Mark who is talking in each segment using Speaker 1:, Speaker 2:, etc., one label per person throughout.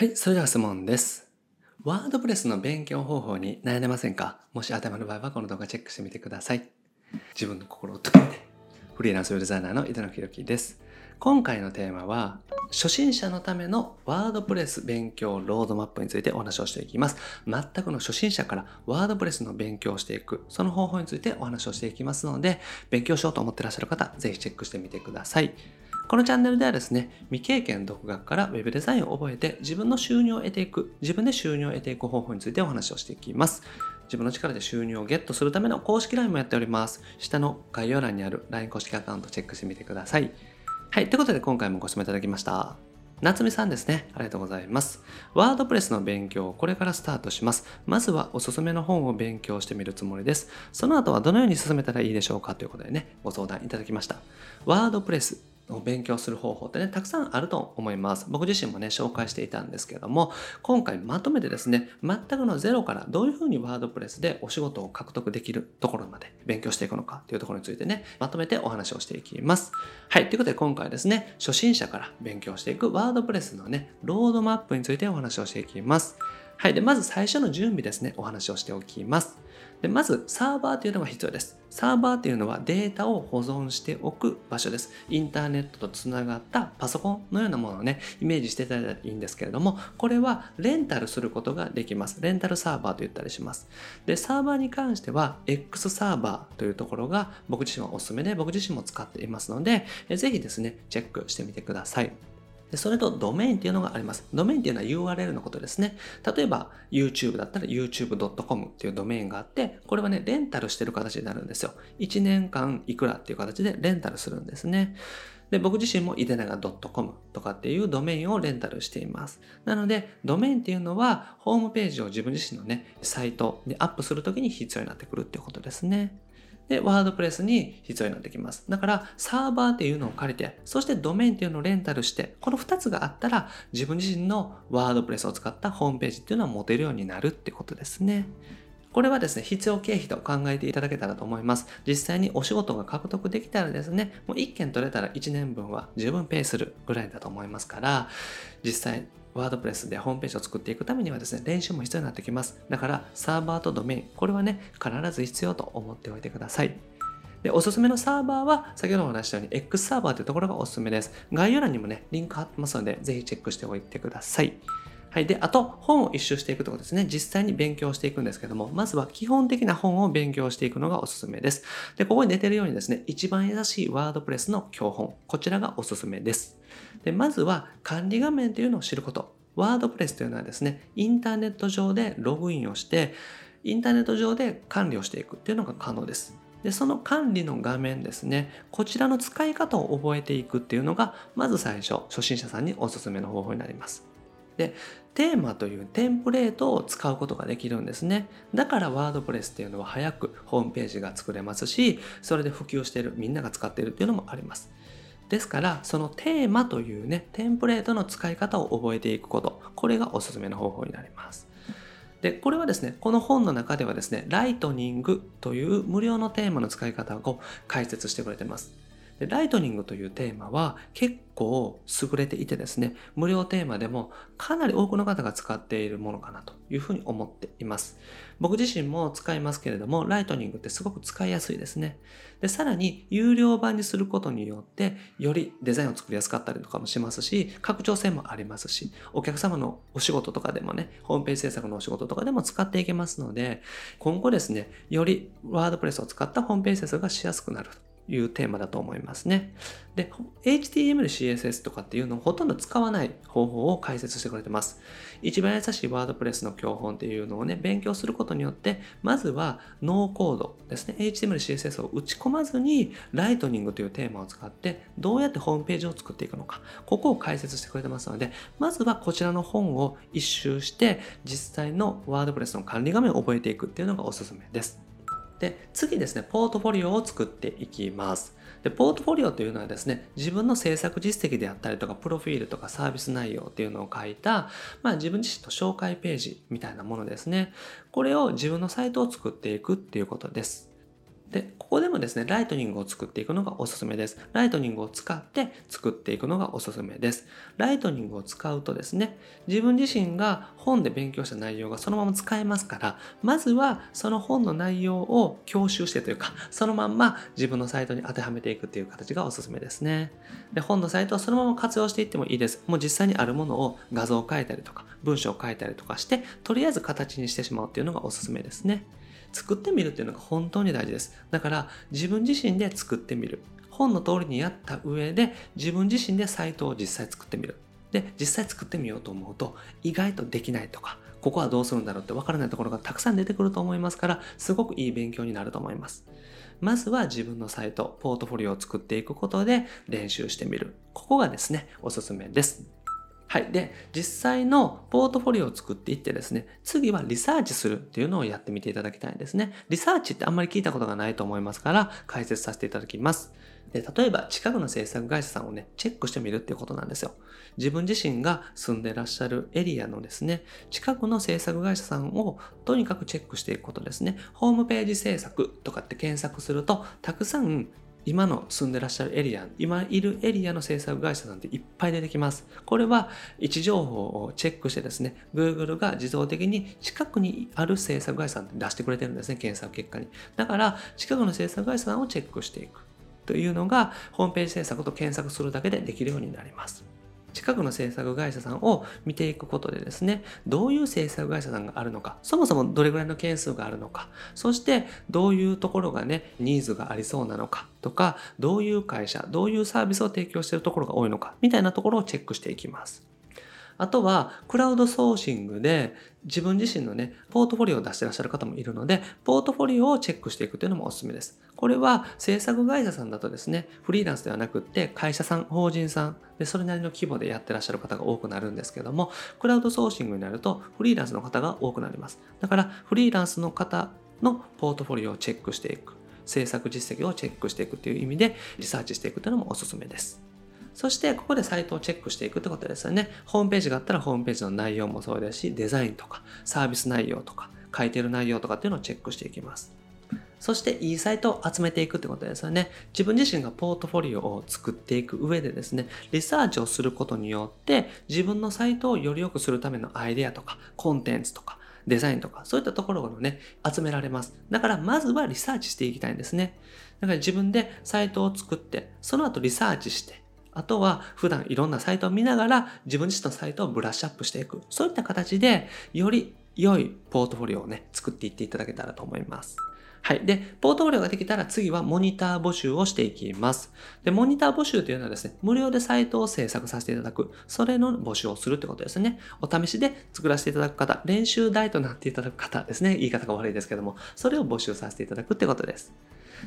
Speaker 1: はい、それでは質問です。ワードプレスの勉強方法に悩んでませんか？もし頭の場合はこの動画チェックしてみてください。自分の心を解けて、フリーランスウェブデザイナーの板野ひろきです。今回のテーマは、初心者のためのワードプレス勉強ロードマップについてお話をしていきます。全くの初心者からワードプレスの勉強をしていく、その方法についてお話をしていきますので、勉強しようと思ってらっしゃる方、ぜひチェックしてみてください。このチャンネルではですね、未経験独学から Web デザインを覚えて自分の収入を得ていく、自分で収入を得ていく方法についてお話をしていきます。自分の力で収入をゲットするための公式 LINE もやっております。下の概要欄にある LINE 公式アカウントチェックしてみてください。はい、ということで今回もご質問いただきました。夏美さんですね。ありがとうございます。ワードプレスの勉強を、これからスタートします。まずはおすすめの本を勉強してみるつもりです。その後はどのように進めたらいいでしょうかということでね、ご相談いただきました。ワードプレス、を勉強する方法ってね、たくさんあると思います。僕自身もね、紹介していたんですけども、今回まとめてですね、全くのゼロからどういうふうにワードプレスでお仕事を獲得できるところまで勉強していくのかっていうところについてね、まとめてお話をしていきます。はい、ということで今回ですね、初心者から勉強していくワードプレスのね、ロードマップについてお話をしていきます。はい。で、まず最初の準備ですね、お話をしておきます。で、まずサーバーというのが必要です。サーバーというのはデータを保存しておく場所です。インターネットとつながったパソコンのようなものをね、イメージしていただいたらいいんですけれども、これはレンタルすることができます。レンタルサーバーと言ったりします。で、サーバーに関しては X サーバーというところが僕自身はおすすめで、僕自身も使っていますので、ぜひですね、チェックしてみてください。でそれとドメインっていうのがあります。ドメインっていうのは URL のことですね。例えば YouTube だったら youtube.com っていうドメインがあって、これはね、レンタルしてる形になるんですよ。1年間いくらっていう形でレンタルするんですね。で、僕自身もイデナガ .com とかっていうドメインをレンタルしています。なので、ドメインっていうのは、ホームページを自分自身のね、サイトでアップするときに必要になってくるっていうことですね。で、ワードプレスに必要になってきます。だから、サーバーっていうのを借りて、そしてドメインっていうのをレンタルして、この2つがあったら、自分自身のワードプレスを使ったホームページっていうのは持てるようになるってことですね。これはですね、必要経費と考えていただけたらと思います。実際にお仕事が獲得できたらですね、もう1件取れたら1年分は十分ペイするぐらいだと思いますから、実際ワードプレスでホームページを作っていくためにはですね、練習も必要になってきます。だから、サーバーとドメイン、これはね、必ず必要と思っておいてください。で、おすすめのサーバーは、先ほどお話したように X サーバーというところがおすすめです。概要欄にもね、リンク貼ってますので、ぜひチェックしておいてください。はい。で、あと、本を一周していくところですね。実際に勉強していくんですけども、まずは基本的な本を勉強していくのがおすすめです。で、ここに出てるようにですね、一番優しいワードプレスの教本。こちらがおすすめです。で、まずは管理画面というのを知ること。ワードプレスというのはですね、インターネット上でログインをして、インターネット上で管理をしていくっていうのが可能です。で、その管理の画面ですね、こちらの使い方を覚えていくっていうのが、まず最初、初心者さんにおすすめの方法になります。で、テーマというテンプレートを使うことができるんですね。だからワードプレスっていうのは早くホームページが作れますし、それで普及している、みんなが使っているっていうのもあります。ですから、そのテーマというね、テンプレートの使い方を覚えていくこと、これがおすすめの方法になります。で、これはですね、この本の中ではですね、ライトニングという無料のテーマの使い方を解説してくれてます。でライトニングというテーマは結構優れていてですね、無料テーマでもかなり多くの方が使っているものかなというふうに思っています。僕自身も使いますけれども、ライトニングってすごく使いやすいですね。で、さらに有料版にすることによって、よりデザインを作りやすかったりとかもしますし、拡張性もありますし、お客様のお仕事とかでもね、ホームページ制作のお仕事とかでも使っていけますので、今後ですね、よりワードプレスを使ったホームページ制作がしやすくなるというテーマだと思いますね。で、HTML、CSS とかっていうのをほとんど使わない方法を解説してくれてます。一番優しいワードプレスの教本っていうのをね、勉強することによって、まずはノーコードですね、HTML、CSS を打ち込まずに、ライトニングというテーマを使って、どうやってホームページを作っていくのか、ここを解説してくれてますので、まずはこちらの本を一周して、実際のワードプレスの管理画面を覚えていくっていうのがおすすめです。で、次ですね、ポートフォリオを作っていきます。で、ポートフォリオというのはですね、自分の制作実績であったりとか、プロフィールとかサービス内容っていうのを書いた、まあ自分自身の紹介ページみたいなものですね。これを自分のサイトを作っていくっていうことです。で、ここでもですね、ライトニングを作っていくのがおすすめです。ライトニングを使って作っていくのがおすすめです。ライトニングを使うとですね、自分自身が本で勉強した内容がそのまま使えますから、まずはその本の内容を教習してというか、そのまんま自分のサイトに当てはめていくっていう形がおすすめですね。で、本のサイトはそのまま活用していってもいいです。もう実際にあるものを画像を変えたりとか、文章を書いたりとかして、とりあえず形にしてしまうっていうのがおすすめですね。作ってみるっていうのが本当に大事です。だから自分自身で作ってみる。本の通りにやった上で自分自身でサイトを実際作ってみる。で、実際作ってみようと思うと意外とできないとか、ここはどうするんだろうってわからないところがたくさん出てくると思いますから、すごくいい勉強になると思います。まずは自分のサイト、ポートフォリオを作っていくことで練習してみる。ここがですね、おすすめです。はい。で、実際のポートフォリオを作っていってですね、次はリサーチするっていうのをやってみていただきたいんですね。リサーチってあんまり聞いたことがないと思いますから、解説させていただきます。で、例えば近くの制作会社さんをね、チェックしてみるっていうことなんですよ。自分自身が住んでらっしゃるエリアのですね、近くの制作会社さんをとにかくチェックしていくことですね。ホームページ制作とかって検索すると、たくさん今の住んでらっしゃるエリア、今いるエリアの制作会社なんていっぱい出てきます。これは位置情報をチェックしてですね、Google が自動的に近くにある制作会社さんって出してくれてるんですね、検索結果に。だから、近くの制作会社さんをチェックしていくというのが、ホームページ制作と検索するだけでできるようになります。近くの制作会社さんを見ていくことでですね、どういう制作会社さんがあるのか、そもそもどれぐらいの件数があるのか、そしてどういうところがね、ニーズがありそうなのかとか、どういう会社、どういうサービスを提供しているところが多いのか、みたいなところをチェックしていきます。あとは、クラウドソーシングで自分自身のね、ポートフォリオを出してらっしゃる方もいるので、ポートフォリオをチェックしていくというのもおすすめです。これは制作会社さんだとですね、フリーランスではなくって会社さん、法人さんで、それなりの規模でやってらっしゃる方が多くなるんですけども、クラウドソーシングになるとフリーランスの方が多くなります。だからフリーランスの方のポートフォリオをチェックしていく。制作実績をチェックしていくという意味でリサーチしていくというのもおすすめです。そしてここでサイトをチェックしていくってことですよね。ホームページがあったらホームページの内容もそうですし、デザインとかサービス内容とか書いてる内容とかっていうのをチェックしていきます。そしていいサイトを集めていくってことですよね。自分自身がポートフォリオを作っていく上でですね、リサーチをすることによって自分のサイトをより良くするためのアイデアとかコンテンツとかデザインとかそういったところをね、集められます。だからまずはリサーチしていきたいんですね。だから自分でサイトを作って、その後リサーチして、あとは普段いろんなサイトを見ながら自分自身のサイトをブラッシュアップしていく。そういった形でより良いポートフォリオをね、作っていっていただけたらと思います。はい。で、ポートフォリオができたら次はモニター募集をしていきます。で、モニター募集というのはですね、無料でサイトを制作させていただく、それの募集をするってことですね。お試しで作らせていただく方、練習代となっていただく方ですね。言い方が悪いですけども、それを募集させていただくってことです。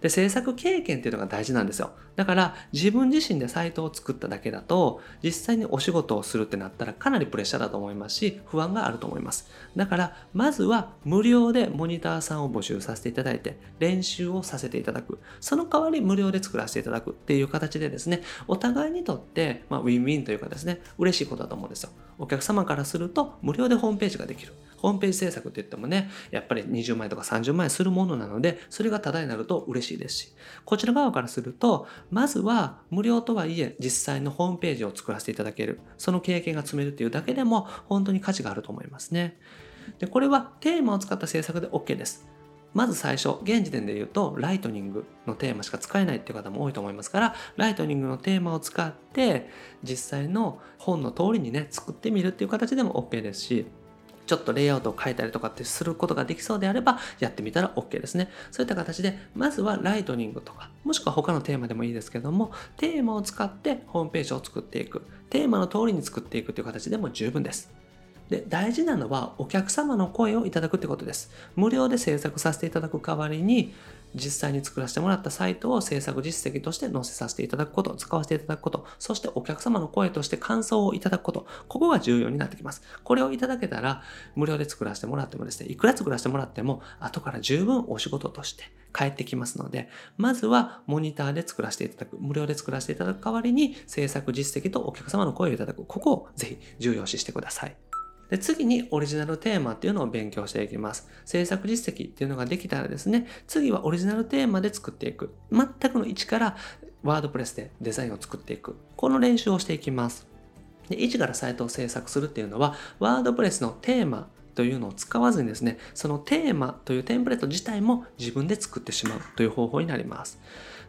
Speaker 1: で、制作経験っていうのが大事なんですよ。だから自分自身でサイトを作っただけだと、実際にお仕事をするってなったらかなりプレッシャーだと思いますし、不安があると思います。だから、まずは無料でモニターさんを募集させていただいて、練習をさせていただく。その代わり無料で作らせていただくっていう形でですね、お互いにとって、まあ、ウィンウィンというかですね、嬉しいことだと思うんですよ。お客様からすると無料でホームページができる。ホームページ制作って言ってもね、やっぱり20万円とか30万円するものなので、それがタダになると嬉しいですし、こちら側からすると、まずは無料とはいえ実際のホームページを作らせていただける、その経験が積めるっていうだけでも本当に価値があると思いますね。で、これはテーマを使った制作で OK です。まず最初、現時点で言うと、ライトニングのテーマしか使えないっていう方も多いと思いますから、ライトニングのテーマを使って、実際の本の通りにね、作ってみるっていう形でも OK ですし、ちょっとレイアウトを変えたりとかってすることができそうであれば、やってみたら OK ですね。そういった形で、まずはライトニングとか、もしくは他のテーマでもいいですけども、テーマを使ってホームページを作っていく。テーマの通りに作っていくという形でも十分です。で、大事なのはお客様の声をいただくってことです。無料で制作させていただく代わりに、実際に作らせてもらったサイトを制作実績として載せさせていただくこと、使わせていただくこと、そしてお客様の声として感想をいただくこと、ここが重要になってきます。これをいただけたら、無料で作らせてもらってもですね、いくら作らせてもらっても、後から十分お仕事として返ってきますので、まずはモニターで作らせていただく、無料で作らせていただく代わりに、制作実績とお客様の声をいただく、ここをぜひ重要視してください。で、次にオリジナルテーマっていうのを勉強していきます。制作実績っていうのができたらですね、次はオリジナルテーマで作っていく。全くの一からワードプレスでデザインを作っていく。この練習をしていきます。で、一からサイトを制作するっていうのは、ワードプレスのテーマというのを使わずにですね、そのテーマというテンプレート自体も自分で作ってしまうという方法になります。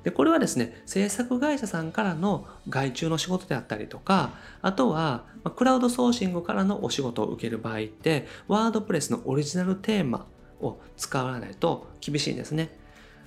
Speaker 1: で、これはですね、制作会社さんからの外注の仕事であったりとか、あとは、クラウドソーシングからのお仕事を受ける場合って、ワードプレスのオリジナルテーマを使わないと厳しいんですね。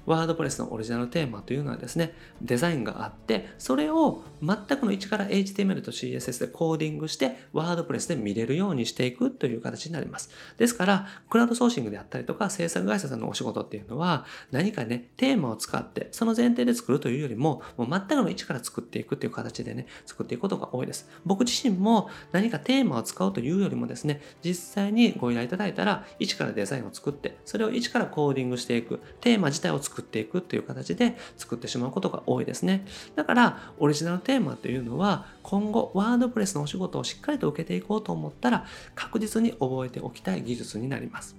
Speaker 1: ワードプレスのオリジナルテーマというのはですね、デザインがあって、それを全くの一から HTML と CSS でコーディングして、ワードプレスで見れるようにしていくという形になります。ですから、クラウドソーシングであったりとか、制作会社さんのお仕事っていうのは、何かね、テーマを使って、その前提で作るというよりも、もう全くの一から作っていくという形でね、作っていくことが多いです。僕自身も何かテーマを使うというよりもですね、実際にご依頼いただいたら、一からデザインを作って、それを一からコーディングしていく、テーマ自体を作作っていくっていう形で作ってしまうことが多いですね。だから、オリジナルテーマというのは、今後、ワードプレスのお仕事をしっかりと受けていこうと思ったら、確実に覚えておきたい技術になります。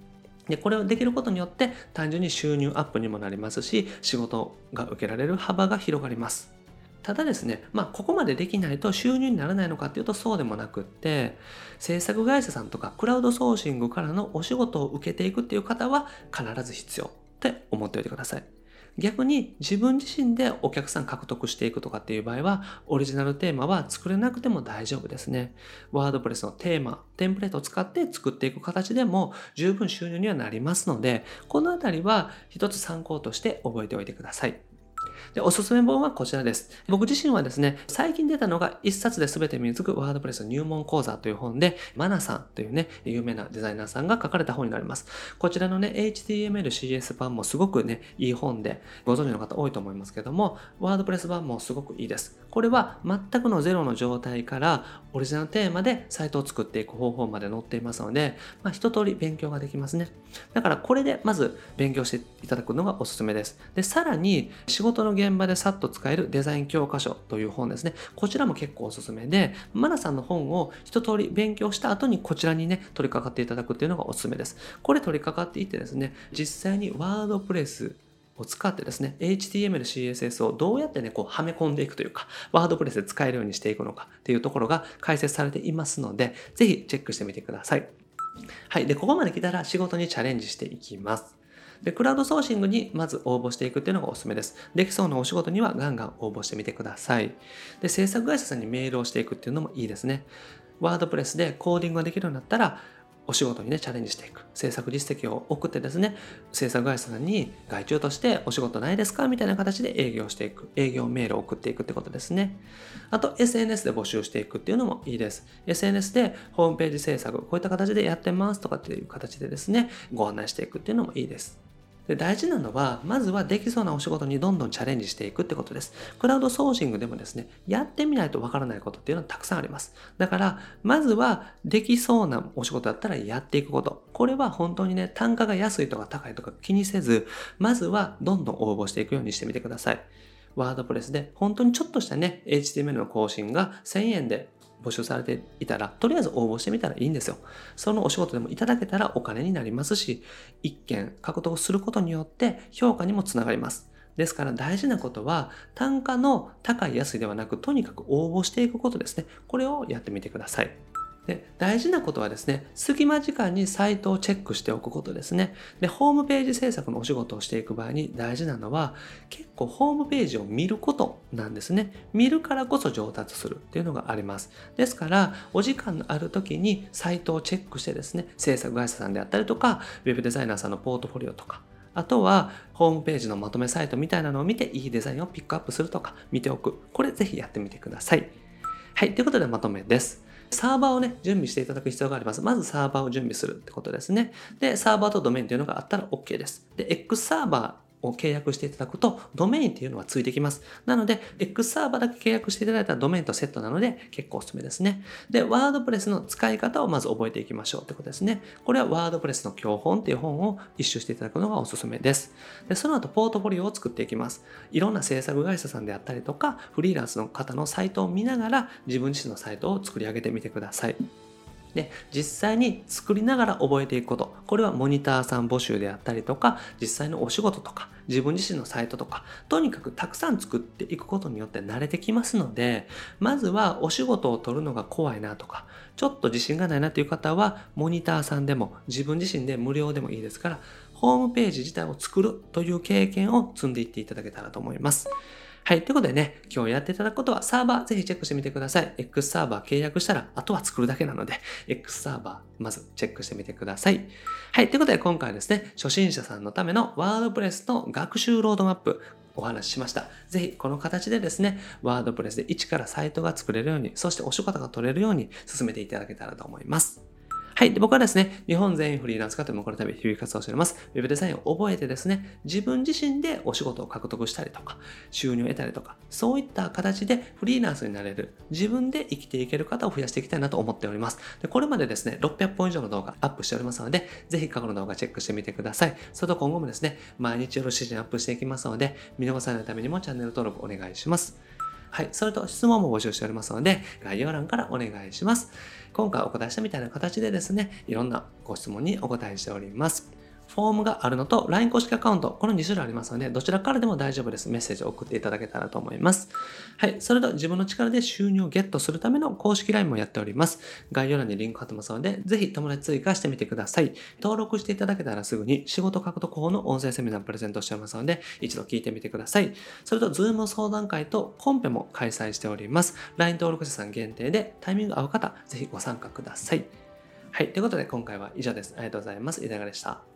Speaker 1: で、これをできることによって、単純に収入アップにもなりますし、仕事が受けられる幅が広がります。ただですね、まあ、ここまでできないと収入にならないのかっていうとそうでもなくって、制作会社さんとかクラウドソーシングからのお仕事を受けていくっていう方は必ず必要って思っておいてください。逆に自分自身でお客さん獲得していくとかっていう場合は、オリジナルテーマは作れなくても大丈夫ですね。ワードプレスのテーマ、テンプレートを使って作っていく形でも十分収入にはなりますので、このあたりは一つ参考として覚えておいてください。で、おすすめ本はこちらです。僕自身はですね、最近出たのが一冊で全て身につくワードプレス入門講座という本で、マナさんというね、有名なデザイナーさんが書かれた本になります。こちらのね、HTML、CS 版もすごくね、いい本で、ご存知の方多いと思いますけども、ワードプレス版もすごくいいです。これは全くのゼロの状態からオリジナルテーマでサイトを作っていく方法まで載っていますので、まあ、一通り勉強ができますね。だからこれでまず勉強していただくのがおすすめです。で、さらに仕事の現場でさっと使えるデザイン教科書という本ですね。こちらも結構おすすめで、マナさんの本を一通り勉強した後にこちらにね、取り掛かっていただくっていうのがおすすめです。これ取り掛かっていてですね、実際にワードプレスを使ってですね、HTML、CSS をどうやってね、こう、はめ込んでいくというか、ワードプレスで使えるようにしていくのかっていうところが解説されていますので、ぜひチェックしてみてください。はい。で、ここまで来たら仕事にチャレンジしていきます。で、クラウドソーシングにまず応募していくっていうのがおすすめです。できそうなお仕事にはガンガン応募してみてください。で、制作会社さんにメールをしていくっていうのもいいですね。ワードプレスでコーディングができるようになったら、お仕事にね、チャレンジしていく。制作実績を送ってですね、制作会社さんに外注としてお仕事ないですかみたいな形で営業していく。営業メールを送っていくってことですね。あと、SNS で募集していくっていうのもいいです。SNS でホームページ制作、こういった形でやってますとかっていう形でですね、ご案内していくっていうのもいいです。で大事なのは、まずはできそうなお仕事にどんどんチャレンジしていくってことです。クラウドソーシングでもですね、やってみないとわからないことっていうのはたくさんあります。だから、まずはできそうなお仕事だったらやっていくこと。これは本当にね、単価が安いとか高いとか気にせず、まずはどんどん応募していくようにしてみてください。ワードプレスで本当にちょっとしたね、HTML の更新が1000円で募集されていたら、とりあえず応募してみたらいいんですよ。そのお仕事でもいただけたらお金になりますし、一件獲得することによって評価にもつながります。ですから大事なことは単価の高い安いではなくとにかく応募していくことですね。これをやってみてください。で大事なことはですね、隙間時間にサイトをチェックしておくことですね。で、ホームページ制作のお仕事をしていく場合に大事なのは、結構ホームページを見ることなんですね。見るからこそ上達するっていうのがあります。ですから、お時間のある時にサイトをチェックしてですね、制作会社さんであったりとか、ウェブデザイナーさんのポートフォリオとか、あとは、ホームページのまとめサイトみたいなのを見て、いいデザインをピックアップするとか、見ておく。これぜひやってみてください。はい、ということでまとめです。サーバーをね、準備していただく必要があります。まずサーバーを準備するってことですね。で、サーバーとドメインというのがあったら OK です。で、X サーバーを契約していただくと、ドメインっていうのはついてきます。なので、X サーバーだけ契約していただいたらドメインとセットなので、結構おすすめですね。で、ワードプレスの使い方をまず覚えていきましょうってことですね。これはワードプレスの教本っていう本を一周していただくのがおすすめです。で、その後、ポートフォリオを作っていきます。いろんな制作会社さんであったりとか、フリーランスの方のサイトを見ながら、自分自身のサイトを作り上げてみてください。で実際に作りながら覚えていくことこれはモニターさん募集であったりとか実際のお仕事とか自分自身のサイトとかとにかくたくさん作っていくことによって慣れてきますのでまずはお仕事を取るのが怖いなとかちょっと自信がないなという方はモニターさんでも自分自身で無料でもいいですからホームページ自体を作るという経験を積んでいっていただけたらと思います。はい。ということでね、今日やっていただくことはサーバーぜひチェックしてみてください。X サーバー契約したら、あとは作るだけなので、X サーバーまずチェックしてみてください。はい。ということで今回はですね、初心者さんのためのワードプレスの学習ロードマップ、お話ししました。ぜひこの形でですね、ワードプレスで一からサイトが作れるように、そしてお仕事が取れるように進めていただけたらと思います。はい。で僕はですね、日本全員フリーランス化というもこの度日々活動しております。ウェブデザインを覚えてですね、自分自身でお仕事を獲得したりとか、収入を得たりとか、そういった形でフリーランスになれる、自分で生きていける方を増やしていきたいなと思っております。でこれまでですね、600本以上の動画アップしておりますので、ぜひ過去の動画チェックしてみてください。それと今後もですね、毎日よろしい時にアップしていきますので、見逃さないためにもチャンネル登録お願いします。はい。それと質問も募集しておりますので、概要欄からお願いします。今回お答えしたみたいな形でですね、いろんなご質問にお答えしております。フォームがあるのと LINE 公式アカウント、この2種類ありますので、どちらからでも大丈夫です。メッセージを送っていただけたらと思います。はい。それと自分の力で収入をゲットするための公式 LINE もやっております。概要欄にリンク貼ってますので、ぜひ友達追加してみてください。登録していただけたらすぐに仕事獲得法の音声セミナープレゼントしておりますので、一度聞いてみてください。それと Zoom 相談会とコンペも開催しております。LINE 登録者さん限定でタイミング合う方、ぜひご参加ください。はい。ということで今回は以上です。ありがとうございます。いかがでした